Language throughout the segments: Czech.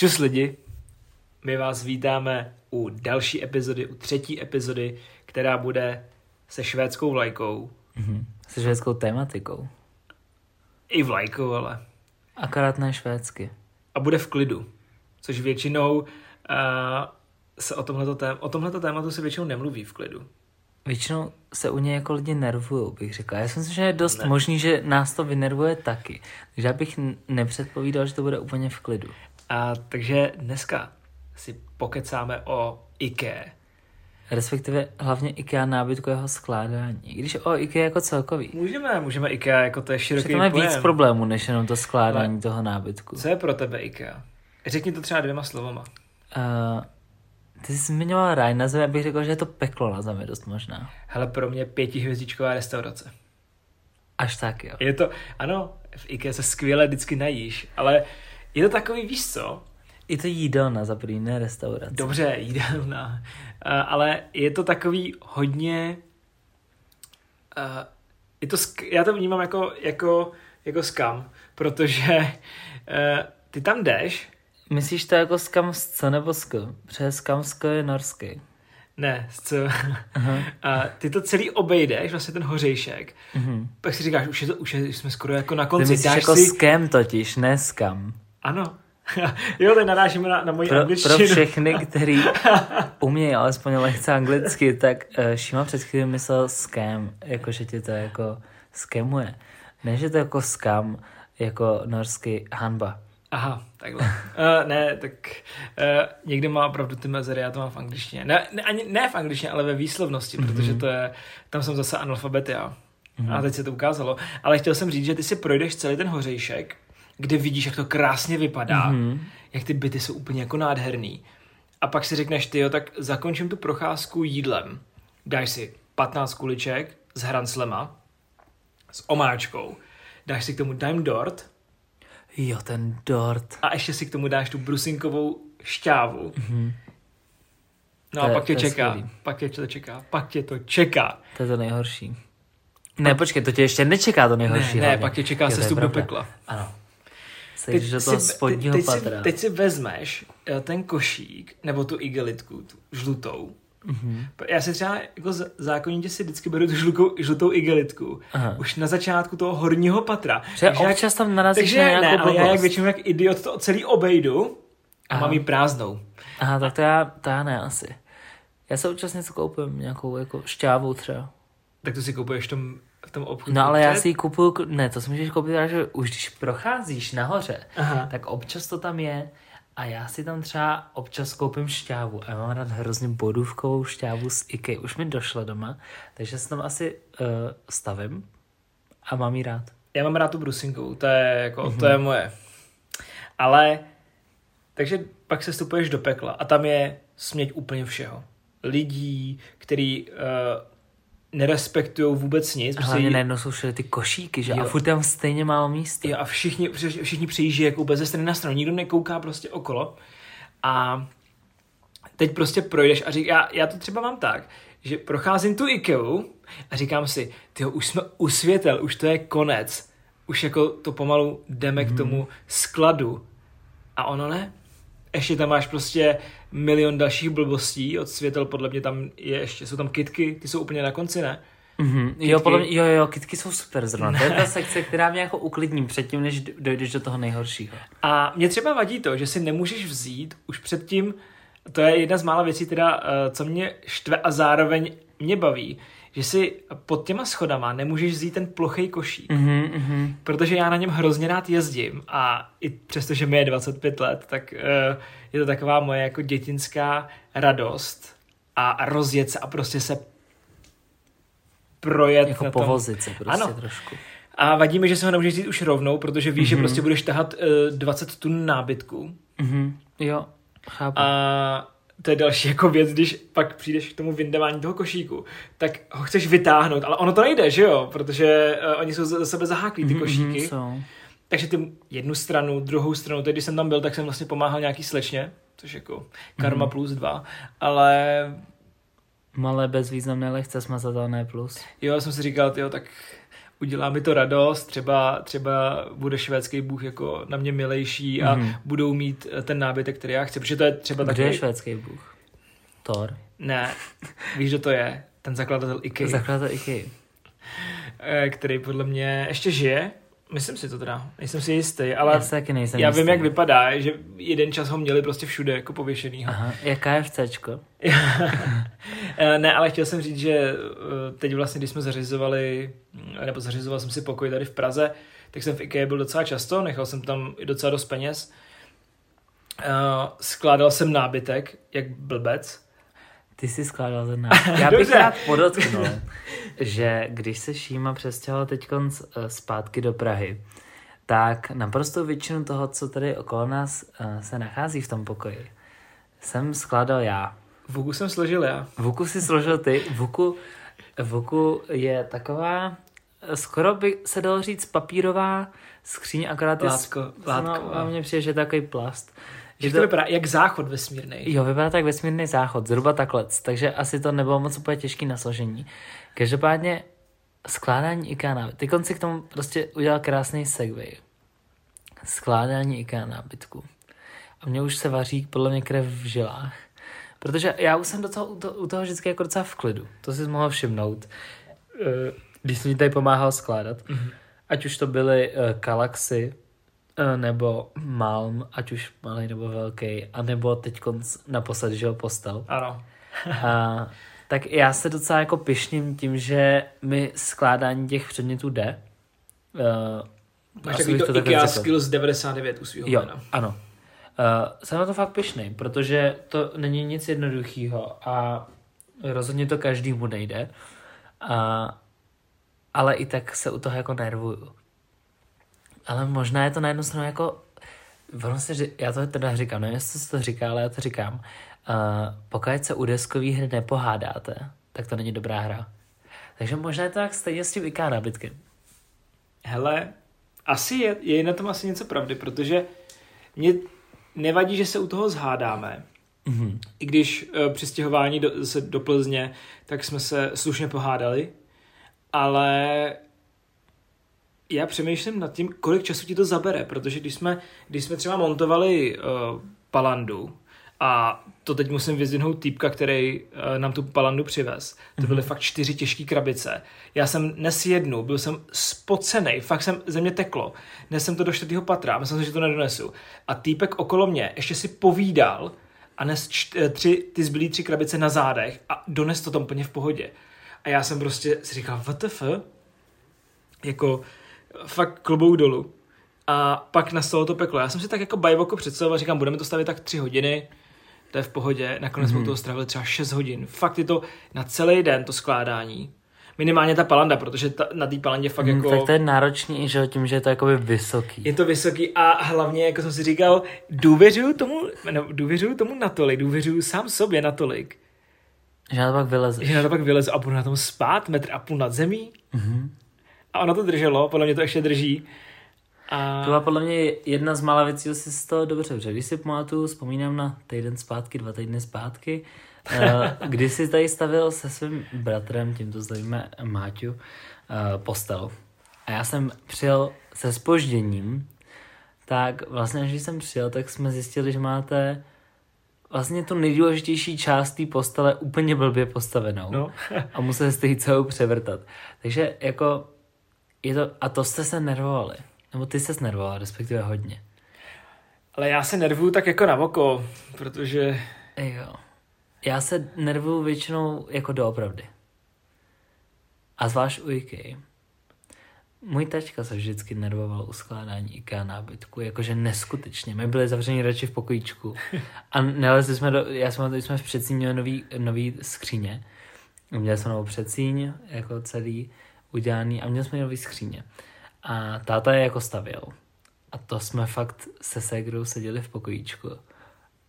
Čus lidi, my vás vítáme u další epizody, u třetí epizody, která bude se švédskou vlajkou. Mhm. Se švédskou tématikou. I vlajkou, ale. Akorát ne švédsky. A bude v klidu. Což většinou uh, se o tomhleto, tém- o tomhleto tématu se většinou nemluví v klidu. Většinou se u něj jako lidi nervují, bych řekl. Já si myslím, že je dost Ne. možný, že nás to vynervuje taky. Takže já bych nepředpovídal, že to bude úplně v klidu. A takže dneska si pokecáme o IKEA. Respektive hlavně IKEA nábytkového skládání. I když o IKEA jako celkový. Můžeme, můžeme IKEA, jako to je široký to má pojem. víc problémů, než jenom to skládání Ale- toho nábytku. Co je pro tebe IKEA? Řekni to třeba dvěma slovama. Uh, ty jsi zmiňoval ráj na zemi, abych řekl, že je to peklo na zemi dost možná. Hele, pro mě pětihvězdičková restaurace. Až tak, jo. Je to, ano, v IKEA se skvěle vždycky najíš, ale je to takový, víš co, I to jídelna za první, ne restaurace. dobře, jídelná, uh, ale je to takový hodně, uh, je to, sk- já to vnímám jako, jako, jako skam, protože uh, ty tam jdeš, Myslíš to jako skamsko nebo sk? Protože skamsko je norský. ne, co, Aha. a ty to celý obejdeš, vlastně ten hořejšek, Mhm. pak si říkáš, už, je to, už, je, už jsme skoro jako na Ty konci, myslíš dáš jako si, skem totiž, ne skam. Ano, jo, teď narážíme na, na moji Pro, angličtinu. pro všechny, kteří umějí alespoň lehce anglicky, tak uh, Šima před chvíli myslel scam, jako že ti to jako skemuje. Ne, že to jako skam, jako norský hanba. Aha, takhle. Uh, ne, tak uh, někdy má opravdu ty mezery, já to mám v angličtině. Ne, ne, ani, ne v angličtině, ale ve výslovnosti, mm-hmm. protože to je, tam jsem zase analfabet já. Mm-hmm. A teď se to ukázalo. Ale chtěl jsem říct, že ty si projdeš celý ten hořejšek, kde vidíš, jak to krásně vypadá, mm-hmm. jak ty byty jsou úplně jako nádherný. A pak si řekneš, ty jo, tak zakončím tu procházku jídlem. Dáš si 15 kuliček s hranslema, s omáčkou, dáš si k tomu dime dort, Jo, ten dort. a ještě si k tomu dáš tu brusinkovou šťávu. Mm-hmm. No To a pak tě čeká, skvělý. pak tě to čeká, pak tě to čeká. To je to nejhorší. Ne, počkej, to tě ještě nečeká to nejhorší. Ne, ne, hlavně. pak tě čeká Jo, sestup do pekla. Ano. Sejdeš do toho si- spodního teď, patra. Si, teď si vezmeš eh, ten košík, nebo tu igelitku, tu žlutou. Mhm. Já si třeba jako zákonitě si vždycky beru tu žlutou, žlutou igelitku. Aha. Už na začátku toho horního patra. Že občas tam narazíš takže na ne, nějakou ale já jak většinou jak idiot to celý obejdu a Aha. mám ji prázdnou. Aha, tak to já, to já ne asi. Já se občas něco koupím, nějakou jako šťávu třeba. Tak to si kupuješ v tom, v tom obchodu. No ale já si ji kupuju, ne, to si můžeš koupit, až už když procházíš nahoře, Aha. tak občas to tam je a já si tam třeba občas koupím šťávu a já mám rád hrozně bodůvkovou šťávu z IKEA. Už mi došla doma, takže se tam asi uh, stavím a mám ji rád. Já mám rád tu brusinkovou, to je, jako, Mhm. mm-hmm. to je moje. Ale, takže pak se stupuješ do pekla a tam je směť úplně všeho. Lidí, který uh, nerespektují vůbec nic. Hlavně najednou jsou všude ty košíky, že? Jo. A furt tam stejně málo místa. jo, a všichni, všichni, přijíždí jako ze strany na stranu, nikdo nekouká prostě okolo. A teď prostě projdeš a řík, já, já to třeba mám tak, že procházím tu Ikeu a říkám si, ty už jsme u světel, už to je konec. Už jako to pomalu jdeme Mhm. k tomu skladu. A ono ne. Ještě tam máš prostě milion dalších blbostí od světel, podle mě tam je ještě, jsou tam kitky, ty jsou úplně na konci, ne? Mm-hmm. Jo, podle mě, jo, jo, kitky jsou super zrovna. To je ta sekce, která mě jako uklidní předtím, než dojdeš do toho nejhoršího. A mě třeba vadí to, že si nemůžeš vzít už předtím, to je jedna z mála věcí teda, eh, co mě štve a zároveň mě baví, že si pod těma schodama nemůžeš vzít ten plochý košík, Mhm, mhm. protože já na něm hrozně rád jezdím a i přesto, že mi je 25 let, tak eh, je to taková moje jako dětinská radost a rozjet se a prostě se projet Jako na tom. povozit se prostě Ano. trošku. A vadí mi, že se ho nemůžeš vzít už rovnou, protože víš, mm-hmm. že prostě budeš tahat uh, 20 tun nábytku. Mhm. Jo, chápu. A to je další jako věc, když pak přijdeš k tomu vyndávání toho košíku, tak ho chceš vytáhnout, ale ono to nejde, že jo? Protože uh, oni jsou za sebe zaháklí ty Mhm, košíky. mhm, jsou. Takže ty jednu stranu, druhou stranu, teď když jsem tam byl, tak jsem vlastně pomáhal nějaký slečně, což jako karma Mhm. plus dva, ale Malé bezvýznamné lehce smazatelné plus. jo, jsem si říkal, jo, tak udělá mi to radost, třeba, třeba bude švédský bůh jako na mě milejší a mm-hmm. budou mít eh, ten nábytek, který já chci, protože to je třeba Kdo takový... je švédský bůh? Thor. Ne, víš, kdo to je? Ten zakladatel IKEA. Zakladatel IKEA. Eh, který podle mě ještě žije. Myslím si to teda, nejsem si jistý, ale Já, taky nejsem já jistý. vím, jak vypadá, že jeden čas ho měli prostě všude jako pověšenýho. Aha, jaká je vcečko? Eh, ne, ale chtěl jsem říct, že eh, teď vlastně, když jsme zařizovali, nebo zařizoval jsem si pokoj tady v Praze, tak jsem v IKEA byl docela často, nechal jsem tam i docela dost peněz. Uh, skládal jsem nábytek, jak blbec. Ty jsi skládal ten nábytek. Já bych rád podotknul, že když se Šíma přestěhoval teď zpátky do Prahy, tak naprosto většinu toho, co tady okolo nás eh, se nachází v tom pokoji, jsem skládal já. Vuku jsem složil já. Vuku si složil ty. Vuku, Vuku je taková, eh, skoro by se dalo říct papírová skříň, akorát je... Látko, s- látko, No, a mně přijde, že je takový plast. Že to vypadá jak záchod vesmírný. Jo, vypadá tak vesmírný záchod, zhruba takhle, takže asi to nebylo moc úplně těžký na složení. Každopádně skládání IKEA nábytku. Ty konci k tomu prostě udělal krásný segway. Skládání IKEA nábytku. A mě už se vaří podle mě krev v žilách. Protože já už jsem docela u toho, u toho vždycky jako docela v klidu. To si mohl všimnout. Eh, Když jsem mi tady pomáhal skládat. Mhm. Ať už to byly uh, eh, nebo Malm, ať už malý nebo velký, a nebo teď naposled, že ho postel. Ano. A, tak já se docela jako pišním tím, že mi skládání těch předmětů jde. Uh, Máš takový to IKEA Skills 99 u svého Jo, jména. ano. Uh, jsem na to fakt pišný, protože to není nic jednoduchého a rozhodně to každému nejde. A, ale i tak se u toho jako nervuju. Ale možná je to na jednu stranu jako, ono se, já to teda říkám, nevím, jestli se to říká, ale já to říkám. Uh, pokud se u deskové hry nepohádáte, tak to není dobrá hra. Takže možná je to tak stejně s tím IKEA nábytkem. Hele, asi je, je na tom asi něco pravdy, protože mě nevadí, že se u toho zhádáme. Mhm. I když uh, při stěhování do, se do Plzně, tak jsme se slušně pohádali, ale já přemýšlím nad tím, kolik času ti to zabere, protože když jsme, když jsme třeba montovali uh, palandu, a to teď musím vyzdvihnout týpka, který uh, nám tu palandu přivez. To byly fakt čtyři těžké krabice. Já jsem nes jednu, byl jsem spocený, fakt jsem, ze mě teklo. Nes jsem to do čtvrtého patra, myslel jsem, že to nedonesu. A týpek okolo mě ještě si povídal a nes čt, eh, tři, ty zbylý tři krabice na zádech a dones to tam úplně v pohodě. A já jsem prostě si říkal, WTF? Jako fakt klobouk dolů. A pak nastalo to peklo. Já jsem si tak jako bajvoko představoval, říkám, budeme to stavit tak tři hodiny, to je v pohodě. Nakonec mm-hmm. jsme u toho strávili třeba 6 hodin. Fakt je to na celý den to skládání. Minimálně ta palanda, protože ta, na té palandě fakt Mm, jako... Tak to je náročný, že tím, že je to jakoby vysoký. Je to vysoký a hlavně, jako jsem si říkal, důvěřuju tomu, no, důvěřuju tomu natolik, důvěřuju sám sobě natolik, Že na to pak vyleze. že na to pak vylezu a budu na tom spát metr a půl nad zemí. Mhm. A ono to drželo, podle mě to ještě drží. A... To byla podle mě jedna z mála věcí, co si z toho dobře dobře. Když si pamatuju, vzpomínám na týden zpátky, dva týdny zpátky, eh, kdy si tady stavil se svým bratrem, tímto zdravíme Máťu, eh, postel. A já jsem přijel se spožděním, tak vlastně, když jsem přijel, tak jsme zjistili, že máte vlastně tu nejdůležitější část té postele úplně blbě postavenou. No. a museli jste ji celou převrtat. Takže jako je to, a to jste se nervovali. Nebo ty se nervoval, respektive hodně. Ale já se nervuju tak jako na oko, protože Jo. Já se nervuju většinou jako doopravdy. A zvlášť u IKEA. Můj tačka se vždycky nervoval u skládání IKEA nábytku, jakože neskutečně. My byli zavřeni radši v pokojíčku a nelezli jsme do, já jsme, jsme v předsíň měli nový, nový skříně. Měli jsme novou předsíň, jako celý udělaný a měli jsme nový skříně. A táta je jako stavěl. A to jsme fakt se ségrou seděli v pokojíčku.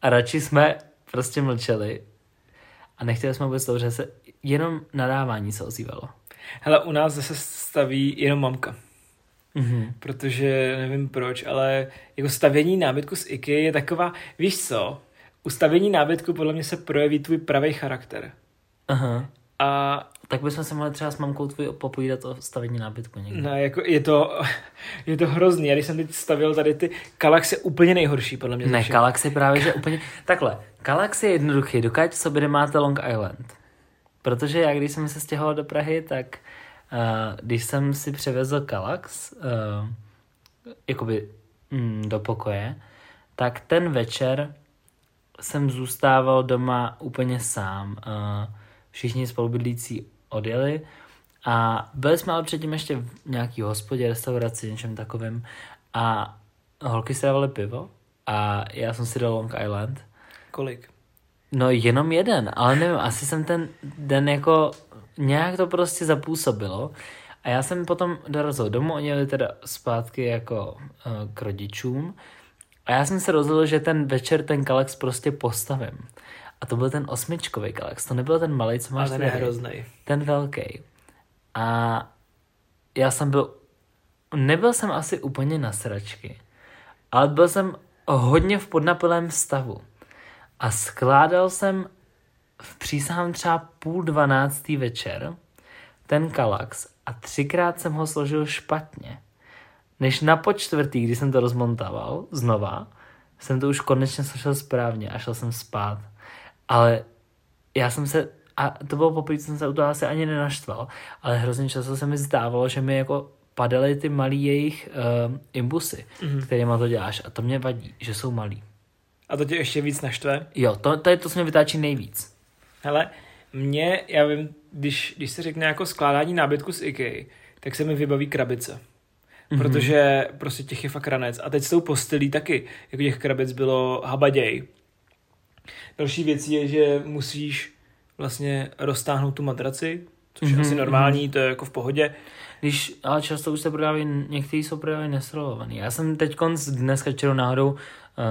A radši jsme prostě mlčeli a nechtěli jsme vůbec dobře se, jenom nadávání se ozývalo. hele, u nás zase staví jenom mamka. Mhm. Protože nevím proč, ale jako stavění nábytku z IKEA je taková, víš co, u stavění nábytku podle mě se projeví tvůj pravý charakter. Aha. A Tak bychom se mohli třeba s mamkou tvůj popovídat o stavení nábytku někdy. No, jako je to, je to hrozný. Já když jsem teď stavil tady ty Kalax je úplně nejhorší, podle mě. Ne. Kalax je právě, že úplně... Takhle, Kalax je jednoduchý, dokáď v sobě nemáte Long Island. Protože já, když jsem se stěhoval do Prahy, tak uh, když jsem si převezl Kalax uh, jakoby mm, do pokoje, tak ten večer jsem zůstával doma úplně sám. Uh, všichni spolubydlící odjeli a byli jsme ale předtím ještě v nějaký hospodě, restauraci, něčem takovým a holky si dávaly pivo a já jsem si dal Long Island. Kolik? No jenom jeden, ale nevím, asi jsem ten den jako nějak to prostě zapůsobilo a já jsem potom dorazil domů, oni jeli teda zpátky jako uh, k rodičům a já jsem se rozhodl, že ten večer ten kalex prostě postavím. A to byl ten osmičkový kalex, to nebyl ten malý, co máš ten tady. hrozný. Ten velký. A já jsem byl, nebyl jsem asi úplně na sračky, ale byl jsem hodně v podnapilém stavu. A skládal jsem v přísahám třeba půl dvanáctý večer ten kalax a třikrát jsem ho složil špatně. Než na počtvrtý, kdy jsem to rozmontával znova, jsem to už konečně složil správně a šel jsem spát. Ale já jsem se, a to bylo poprvé, co jsem se u toho asi ani nenaštval, ale hrozně často se mi zdávalo, že mi jako padaly ty malý jejich uh, imbusy, mm-hmm. kterýma to děláš a to mě vadí, že jsou malý. A to tě ještě víc naštve? Jo, to, to je to, co mě vytáčí nejvíc. Hele, mě, já vím, když, když se řekne jako skládání nábytku z IKEA, tak se mi vybaví krabice. Mm-hmm. Protože prostě těch je fakt ranec. A teď s tou postelí taky, jako těch krabic bylo habaděj. Další věcí je, že musíš vlastně roztáhnout tu matraci, což je Mhm, asi normální, to je jako v pohodě. Když, ale často už se prodávají, některý jsou prodávají nesrolovaný. Já jsem teď konc dneska čerou náhodou uh,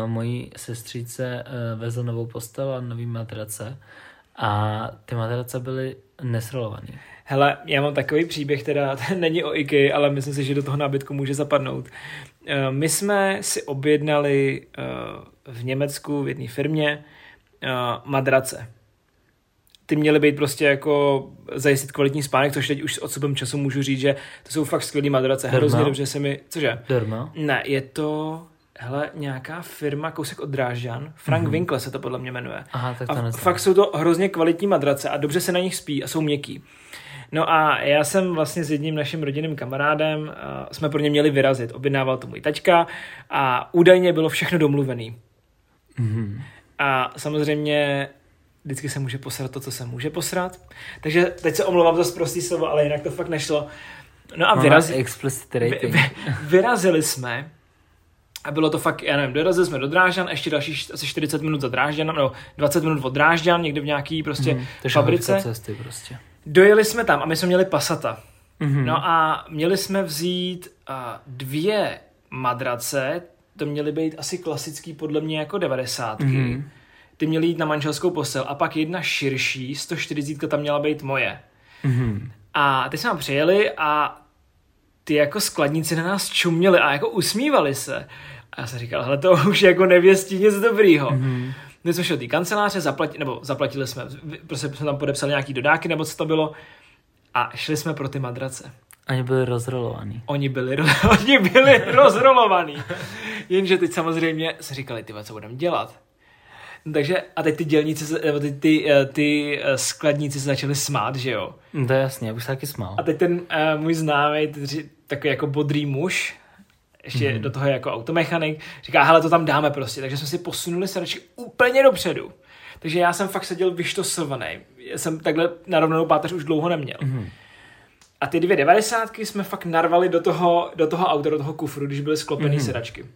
mojí sestřice uh, vezl novou postel a nový matrace a ty matrace byly nesrolovaný. Hele, já mám takový příběh, teda ten není o IKEA, ale myslím si, že do toho nábytku může zapadnout. Eh, My jsme si objednali eh, v Německu v jedné firmě eh, madrace. Ty měly být prostě jako zajistit kvalitní spánek, což teď už s odstupem času můžu říct, že to jsou fakt skvělé madrace. Derma? Hrozně dobře se mi... Cože? Derma? Ne, je to hele, nějaká firma, kousek od Drážďan. Frank mm-hmm. Winkler se to podle mě jmenuje. Aha, tak to A fakt jsou to hrozně kvalitní madrace a dobře se na nich spí a jsou měkký. No a já jsem vlastně s jedním naším rodinným kamarádem, uh, jsme pro ně měli vyrazit. Objednával to můj tačka a údajně bylo všechno domluvený. Mhm. A samozřejmě vždycky se může posrat to, co se může posrat. Takže teď se omlouvám za prostý slovo, ale jinak to fakt nešlo. No a explicit vy, vy, vyrazili jsme a bylo to fakt, já nevím, dorazili jsme do Drážďan, ještě další asi 40 minut za Drážďanem, nebo 20 minut od Drážďan, někde v nějaký prostě Mhm, to fabrice. cesty prostě. Dojeli jsme tam a my jsme měli Passata. Mhm. No a měli jsme vzít uh, dvě madrace, to měly být asi klasický podle mě jako 90. Mhm. Ty měly jít na manželskou postel a pak jedna širší, 140 tam měla být moje. Mhm. A teď jsme přijeli a ty jako skladníci na nás čuměli a jako usmívali se. A já jsem říkal, hele, to už jako nevěstí nic dobrýho. Mhm. My jsme šli do té kanceláře, zaplati, nebo zaplatili jsme, prostě jsme tam podepsali nějaký dodáky, nebo co to bylo, a šli jsme pro ty madrace. Oni byli rozrolovaný. Oni byli, oni byli rozrolovaný. Jenže teď samozřejmě se říkali, ty co budeme dělat. No, takže a teď ty dělníci, se- ty, ty, eh, ty eh, skladníci se začali smát, že jo. No to je jasně, já bych se taky smál. A teď ten uh, můj známý, takový jako bodrý muž, ještě mm-hmm. do toho je jako automechanik, říká, hele, to tam dáme prostě. Takže jsme si posunuli sedačky úplně dopředu. Takže já jsem fakt seděl vyštosovaný. Já jsem takhle narovnanou páteř už dlouho neměl. Mm-hmm. A ty dvě devadesátky jsme fakt narvali do toho, do toho auta, do toho kufru, když byly sklopený mm-hmm. sedačky.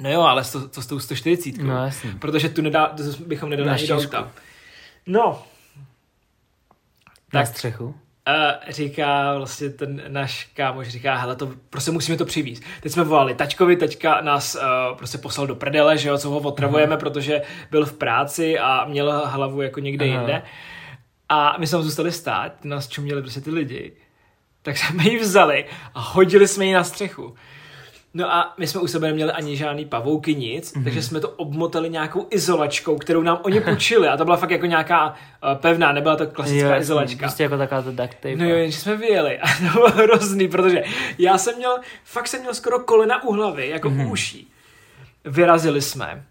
No jo, ale to, to s tou 140. No jasně. Protože tu nedá, to bychom nedali Na ani do auta. No, Na Tak. střechu. a říká vlastně ten náš kámoš, říká, hele, to prostě musíme to přivízt. Teď jsme volali tačkovi, tačka nás uh, prostě poslal do prdele, že jo, co ho otravujeme, protože byl v práci a měl hlavu jako někde Aha. jinde. A my jsme tam zůstali stát, nás čuměli prostě ty lidi. Tak jsme ji vzali a hodili jsme ji na střechu. No a my jsme u sebe neměli ani žádný pavouky, nic, mm-hmm. takže jsme to obmotali nějakou izolačkou, kterou nám oni půjčili a to byla fakt jako nějaká uh, pevná, nebyla to klasická jo, izolačka. Prostě jako taková to duct tape. No jo, jenže jsme vyjeli a to bylo hrozný, protože já jsem měl, fakt jsem měl skoro kolena u hlavy, jako mm-hmm. uší. Vyrazili jsme.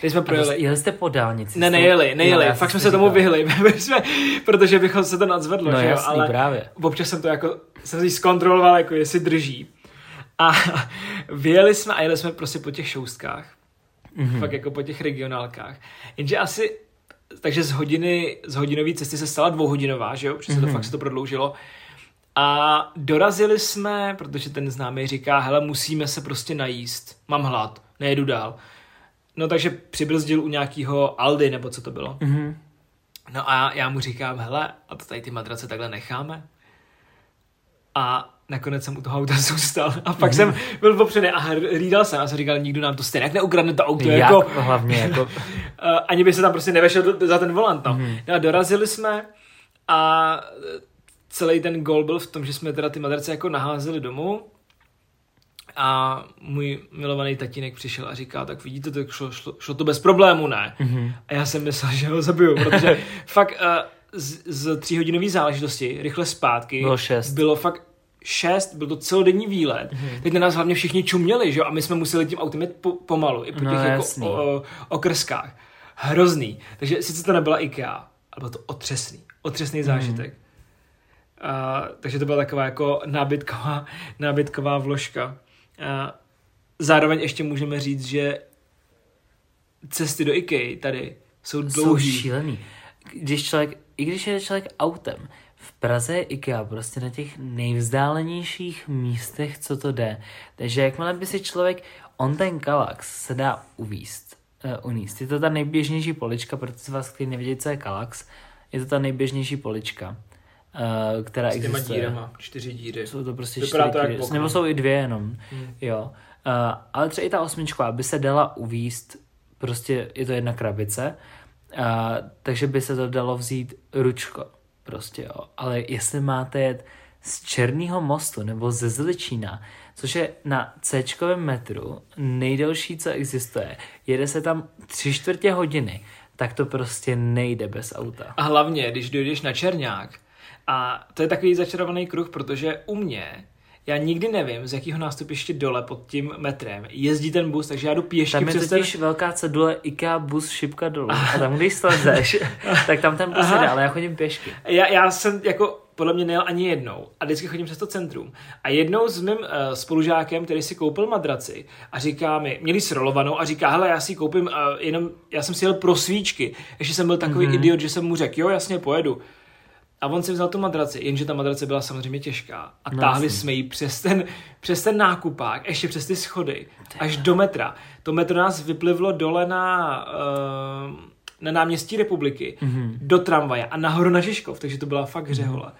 Teď jsme projeli. Jeli jste po dálnici? Ne, nejeli, nejeli, jo, fakt jsme se tomu vyhli, protože bychom se to nadzvedlo, no, že jo, jasný, ale právě. občas jsem to jako, jsem si zkontroloval, jako jestli drží. A vyjeli jsme a jeli jsme prostě po těch šoustkách. Mm-hmm. Fakt jako po těch regionálkách. Jenže asi, takže z hodiny, z hodinové cesty se stala dvouhodinová, že jo? Protože mm-hmm. to fakt se to prodloužilo. A dorazili jsme, protože ten známý říká, hele, musíme se prostě najíst. Mám hlad, nejedu dál. No takže přibrzdil u nějakého Aldy, nebo co to bylo. Mm-hmm. No a já mu říkám, hele, a to tady ty madrace takhle necháme? A nakonec jsem u toho auta zůstal. A pak mm. jsem byl popředný a hlídal jsem a jsem říkal, nikdo nám to stejně jak neukradne to auto. Jak jako, hlavně, jako... ani by se tam prostě nevešel za ten volant. No. Mm. no a dorazili jsme a celý ten gol byl v tom, že jsme teda ty madrace jako naházeli domů a můj milovaný tatínek přišel a říká, tak vidíte, tak šlo, šlo, šlo to bez problému, ne? Mm-hmm. A já jsem myslel, že ho zabiju, protože fakt uh, z, z tříhodinové záležitosti rychle zpátky bylo, šest. bylo fakt šest, byl to celodenní výlet. Mm-hmm. Teď na nás hlavně všichni čuměli, že jo? A my jsme museli tím autem jít po, pomalu, i po no, těch jako o, o, okrskách. Hrozný. Takže sice to nebyla IKEA, ale bylo to otřesný. Otřesný zážitek. Mm-hmm. Uh, takže to byla taková jako nábytková, nábytková vložka. Zároveň ještě můžeme říct, že cesty do IKEA tady jsou dlouhý. Jsou šílený. Když člověk, i když jede člověk autem, v Praze je IKEA prostě na těch nejvzdálenějších místech, co to jde. Takže jakmile by si člověk on ten Kalax se dá uvíst, uh, uníst. Je to ta nejběžnější polička, protože z vás, kteří nevědí, co je Kalax, je to ta nejběžnější polička, uh, která S těma existuje. dírama, čtyři díry. Jsou to prostě Vypadá čtyři to díry. Nebo jsou i dvě jenom. Hmm. Jo. Uh, ale třeba i ta osmička, aby se dala uvíst, prostě je to jedna krabice, uh, takže by se to dalo vzít ručko. Prostě jo. Ale jestli máte jet z Černého mostu nebo ze Zličína, což je na C metru nejdelší, co existuje, jede se tam tři čtvrtě hodiny, tak to prostě nejde bez auta. A hlavně, když dojdeš na Černák, a to je takový začarovaný kruh, protože u mě, já nikdy nevím, z jakého nástupiště dole pod tím metrem jezdí ten bus, takže já jdu pěšky Tam je přes ten... totiž velká cedule IKEA bus šipka dolů. A tam, když slezeš, tak tam ten bus Aha. jde, ale já chodím pěšky. Já, já jsem jako podle mě nejel ani jednou a vždycky chodím přes to centrum. A jednou s mým uh, spolužákem, který si koupil madraci a říká mi, měli srolovanou a říká, hele, já si koupím, uh, jenom, já jsem si jel pro svíčky. Ještě jsem byl takový Mhm. mm-hmm. idiot, že jsem mu řekl, jo, jasně, pojedu. A on si vzal tu madraci, jenže ta madrace byla samozřejmě těžká. A No, táhli jsme ji přes ten, přes ten nákupák, ještě přes ty schody, až do metra. To metro nás vyplivlo dole na, uh, na náměstí republiky, Mhm. mm-hmm. do tramvaje a nahoru na Žižkov, takže to byla fakt hřehola.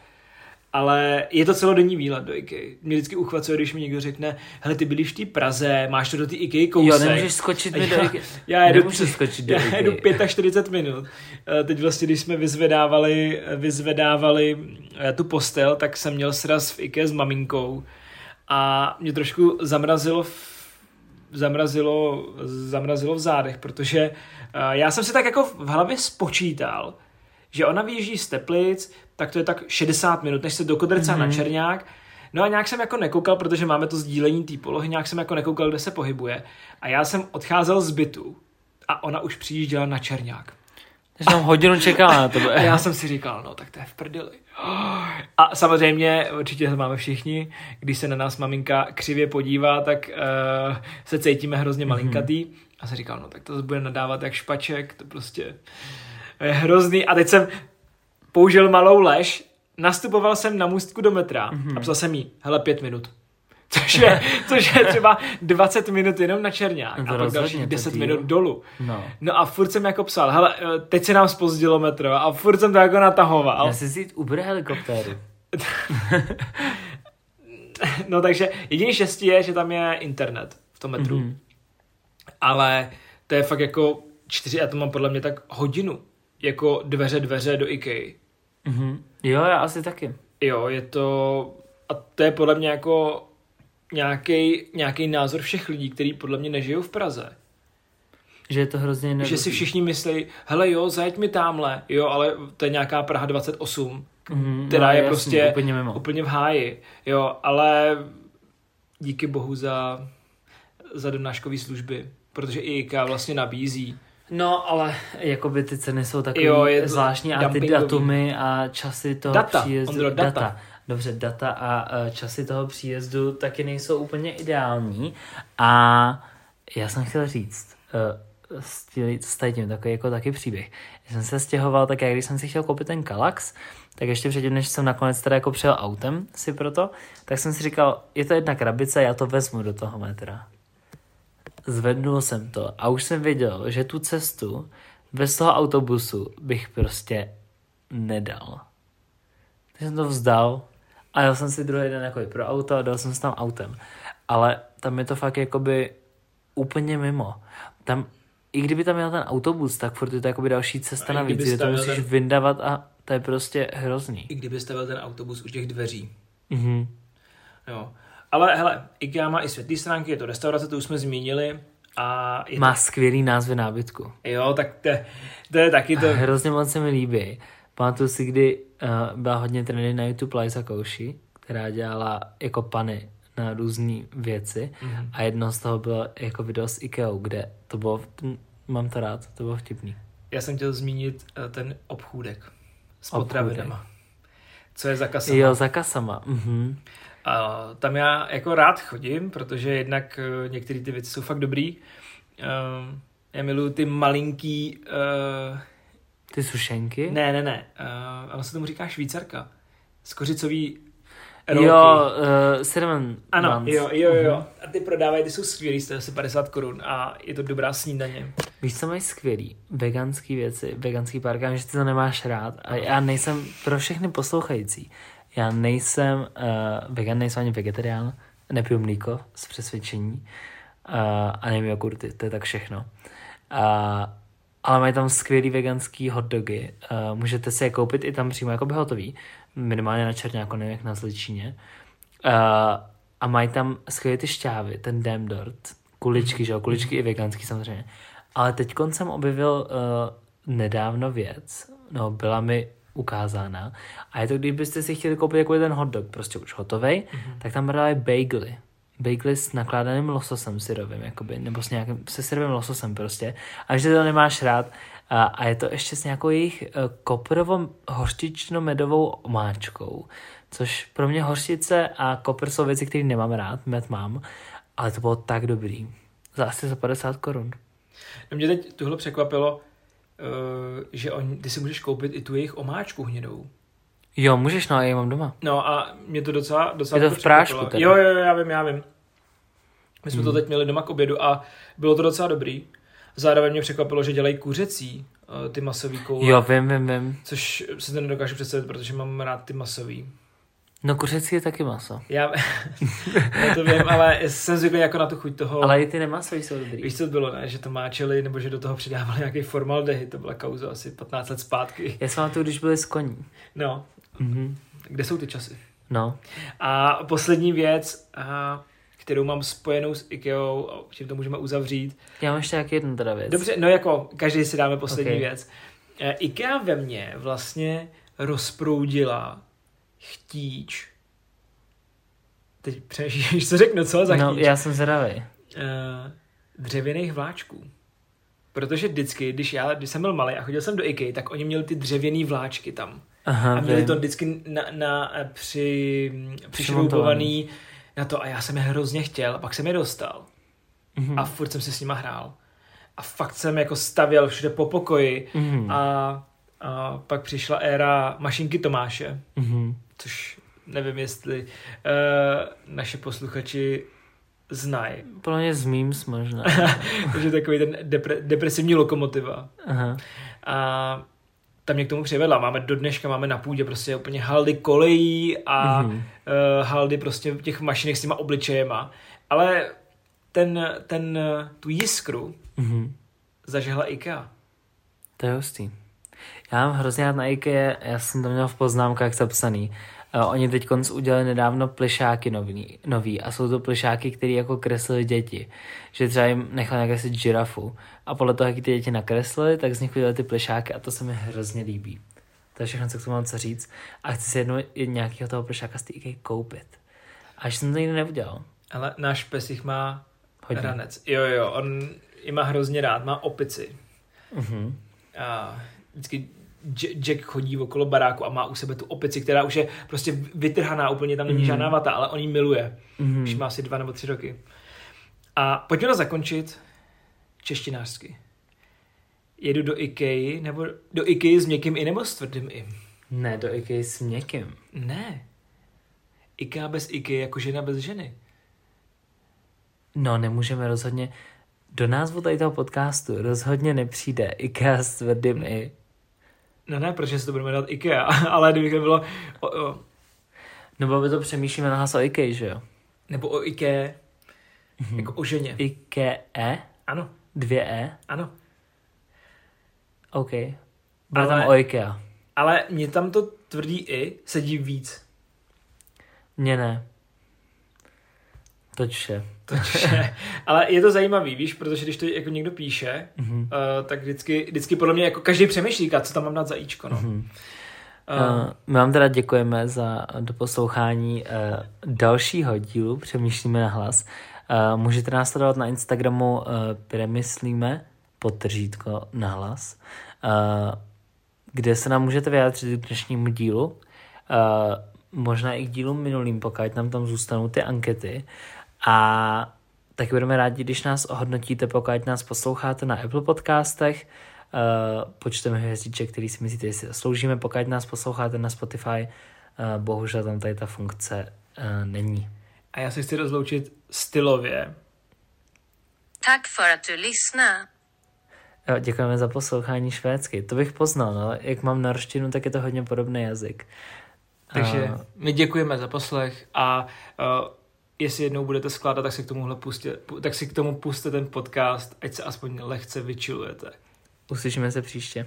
Ale je to celodenní výlet do IKEA. Mě vždycky uchvacuje, když mi někdo řekne, hele, ty byliš v té Praze, máš to do té IKEA kousek. Jo, nemůžeš skočit mi do já, IKEA. já jedu, Nemůžu skočit do já IKEA. jedu 45 minut. Eh, Teď vlastně, když jsme vyzvedávali, vyzvedávali eh, tu postel, tak jsem měl sraz v IKEA s maminkou a mě trošku zamrazilo v zamrazilo, zamrazilo v zádech, protože uh, já jsem si tak jako v hlavě spočítal, že ona vyjíždí z Teplic, tak to je tak 60 minut, než se do Kodrca mm-hmm. na Černák. No a nějak jsem jako nekoukal, protože máme to sdílení té polohy, nějak jsem jako nekoukal, kde se pohybuje. A já jsem odcházel z bytu a ona už přijížděla na Černák. Takže tam hodinu čekala na tebe. A já jsem si říkal, no tak to je v prdeli. A samozřejmě, určitě to máme všichni, když se na nás maminka křivě podívá, tak uh, se cítíme hrozně malinkatý. A jsem říkal, no tak to bude nadávat jak špaček, to prostě hrozný. A teď jsem použil malou lež, nastupoval jsem na můstku do metra a psal jsem jí, hele, pět minut. Což je, což je třeba 20 minut jenom na Černák No a pak dalších to 10 ty minut dolů. No. No a furt jsem jako psal, hele, eh, teď se nám spozdilo metro a furt jsem to jako natahoval. Já si vzít Uber helikoptéru. No takže jediný štěstí je, že tam je internet v tom metru. Mhm. Mm-hmm. Ale to je fakt jako čtyři, já to mám podle mě tak hodinu. Jako dveře, dveře do IKEA. Mhm. Jo, já asi taky. Jo, je to... A to je podle mě jako nějaký názor všech lidí, kteří podle mě nežijou v Praze. Že je to hrozně Že si všichni myslí, hele jo, zajeď mi tamhle, jo, ale to je nějaká Praha 28, mm, která no, je jasný, prostě úplně, mimo. úplně v háji, jo, ale díky bohu za, za donáškové služby, protože i IKEA vlastně nabízí. No, ale jakoby ty ceny jsou takové Jo, je zvláštní a ty datumy a časy toho Data, příjezdu. Ondro, data. Dobře, data a uh, časy toho příjezdu taky nejsou úplně ideální. A já jsem chtěl říct, uh, s tím takový jako taky příběh. Já jsem se stěhoval, tak já když jsem si chtěl koupit ten Kalax, tak ještě předtím, než jsem nakonec teda jako přijel autem si proto, tak jsem si říkal, je to jedna krabice, já to vezmu do toho metra. Zvednul jsem to a už jsem věděl, že tu cestu bez toho autobusu bych prostě nedal. Tak jsem to vzdal a jel jsem si druhý den jako pro auto a dal jsem se tam autem. Ale tam je to fakt jakoby úplně mimo. Tam, i kdyby tam měl ten autobus, tak furt je to jakoby další cesta A navíc, že to musíš ten- vyndavat a to je prostě hrozný. I kdyby stavil ten autobus u těch dveří. Mhm. Jo. Ale hele, IKEA má i světlý stránky, je to restaurace, to už jsme zmínili. A je Má skvělý názvy nábytku. to, jo, tak to, to je taky to. Hrozně moc se mi líbí. Pamatuju si, kdy uh, byla hodně trendy na YouTube Liza Kouši, která dělala jako pany na různé věci Mhm. a jedno z toho bylo jako video s Ikea, kde to bylo, mám to rád, to bylo vtipný. Já jsem chtěl zmínit eh, ten obchůdek s potravinama. Co je za kasama. Jo, za kasama. Mhm. A tam já jako rád chodím, protože jednak eh, některé ty věci jsou fakt dobrý. Um, já miluju ty malinký... Uh, Ty sušenky? ne, ne, ne. Uh, ono se tomu říká švýcarka. Skořicový rolky. Jo, uh, cinnamon Ano, buns. jo, jo, jo. Mhm. A ty prodávají, ty jsou skvělý, stojí asi 50 korun a je to dobrá snídaně. Víš, co mají skvělý? Veganský věci, veganský vím, že ty to nemáš rád. A já nejsem, pro všechny poslouchající, já nejsem uh, vegan, nejsem ani vegetarián, nepiju mlíko z přesvědčení uh, a nevím jogurty, to je tak všechno. Uh, ale mají tam skvělý veganský hot dogy. Uh, můžete si je koupit i tam přímo jako by hotový. Minimálně na Černáku, nevím jak na Zličíně. Uh, a mají tam skvělé ty šťávy, ten Demdort, kuličky, že jo, kuličky i veganský samozřejmě. Ale teď jsem objevil uh, nedávno věc, no byla mi ukázána a je to, kdybyste si chtěli koupit jako ten hot dog, prostě už hotovej, mm-hmm. tak tam prodávají bagely. Bagely s nakládaným lososem syrovým, jakoby, nebo s nějakým, se syrovým lososem prostě. A že to nemáš rád, a, a je to ještě s nějakou jejich uh, koprovou hořčično-medovou omáčkou, což pro mě hořčice a kopr jsou věci, které nemám rád, med mám, ale to bylo tak dobrý. Za asi za 50 korun. No mě teď tohle překvapilo, že on, ty si můžeš koupit i tu jejich omáčku hnědou. Jo, můžeš, no, já ji mám doma. No a mě to docela, docela Je to v prášku teda. Jo, jo, jo, já vím, já vím. My jsme Hmm. to teď měli doma k obědu a bylo to docela dobrý. Zároveň mě překvapilo, že dělají kuřecí, uh, ty masový koule. Jo, vím, vím, vím. Což si to nedokážu představit, protože mám rád ty masový. No kuřecí je taky maso. Já, já to vím, ale jsem zvyklý jako na tu chuť toho. Ale i ty nemasový jsou dobrý. Víš, co to bylo, ne? Že to máčeli, nebo že do toho přidávali nějaký formaldehyd, to byla kauza asi 15 let zpátky. Já jsem tu, když byli s koní. No, Mhm. kde jsou ty časy? No. A poslední věc, a, kterou mám spojenou s IKEA, a tím to můžeme uzavřít. Já mám ještě jak jednu teda věc. Dobře, no jako každý si dáme poslední Ok. věc. E, IKEA ve mně vlastně rozproudila chtíč. Teď přemýšlíš, co řeknu, co za No, chtíč? já jsem zvědavý. Eh, dřevěných vláčků. Protože vždycky, když já, když jsem byl malý a chodil jsem do IKEA, tak oni měli ty dřevěný vláčky tam. Aha, A měli vím. to vždycky na, na, eh, při, přišroubovaný na to a já jsem je hrozně chtěl a pak jsem je dostal. Mhm. A furt jsem si s nima hrál. A fakt jsem jako stavěl všude po pokoji Mhm. a, a pak přišla éra mašinky Tomáše, Mhm. Což nevím, jestli uh, naše posluchači znají. Podle mě z memes možná. Takže takový ten depre, depresivní lokomotiva. Aha. A tam mě k tomu přivedla. Máme do dneška, máme na půdě prostě úplně haldy kolejí a Mhm. mm-hmm. uh, haldy prostě těch mašinek s těma obličejema. Ale ten, ten, tu jiskru Mhm. zažehla IKEA. To je hustý. Já mám hrozně rád na IKEA, já jsem to měl v poznámkách zapsaný. Uh, oni teď konc udělali nedávno plišáky nový, nový a jsou to plišáky, které jako kreslili děti. Že třeba jim nechali nakreslit žirafu a podle toho, jak ty děti nakreslili, tak z nich udělali ty plišáky a to se mi hrozně líbí. To je všechno, co k tomu mám co říct. A chci si jednou nějakého toho plišáka z té IKEA koupit. Až jsem to nikdy neudělal. Ale náš pes jich má Hodně. ranec. Jo, jo, on ji má hrozně rád, má opici. Uh-huh. A vždycky Jack chodí okolo baráku a má u sebe tu opici, která už je prostě vytrhaná, úplně tam není Mhm. žádná vata, ale on ji miluje. Mhm. Už má asi dva nebo tři roky. A pojďme to zakončit češtinářsky. Jedu do IKEA, nebo do IKEA s měkkým i nebo s tvrdým i? Ne, do IKEA s měkkým. Ne. IKEA bez IKEA jako žena bez ženy. No, nemůžeme rozhodně... Do názvu tady toho podcastu rozhodně nepřijde IKEA s tvrdým i. No ne, protože se to budeme dát IKEA, ale kdyby to bylo o, o, Nebo by to přemýšlíme na o IKEA, že jo? nebo o IKEA, Mhm. jako o ženě. IKEA? Ano, Dvě E? ano. OK. Bude Ale- tam o IKEA. Ale mě tam to tvrdý i sedí víc. Mně ne. Toč vše. Takže, ale je to zajímavý, víš, protože když to jako někdo píše, Mhm. uh, tak vždycky, vždycky podle mě jako každý přemýšlí, co tam mám dát za ičko, no. Mhm. Uh, Uh, my vám teda děkujeme za doposlouchání uh, dalšího dílu Přemýšlíme na hlas. Uh, můžete nás sledovat na Instagramu uh, Přemyslíme podtržítko na hlas, uh, kde se nám můžete vyjádřit k dnešnímu dílu. Uh, možná i k dílům minulým, pokud nám tam zůstanou ty ankety. A taky budeme rádi, když nás ohodnotíte, pokud nás posloucháte na Apple podcastech, uh, počtem hvězdiček, který si myslíte, že si zasloužíme. Pokud nás posloucháte na Spotify, uh, bohužel tam tady ta funkce uh, není. a já se chci rozloučit stylově. Tack för att du lyssnade. Jo, děkujeme za poslouchání švédsky. To bych poznal, no. Jak mám norštinu, tak je to hodně podobný jazyk. Takže A- my děkujeme za poslech a uh, jestli jednou budete skládat, tak si k tomuhle pustě, pu- tak si k tomu puste ten podcast, ať se aspoň lehce vyčilujete. Uslyšíme se příště.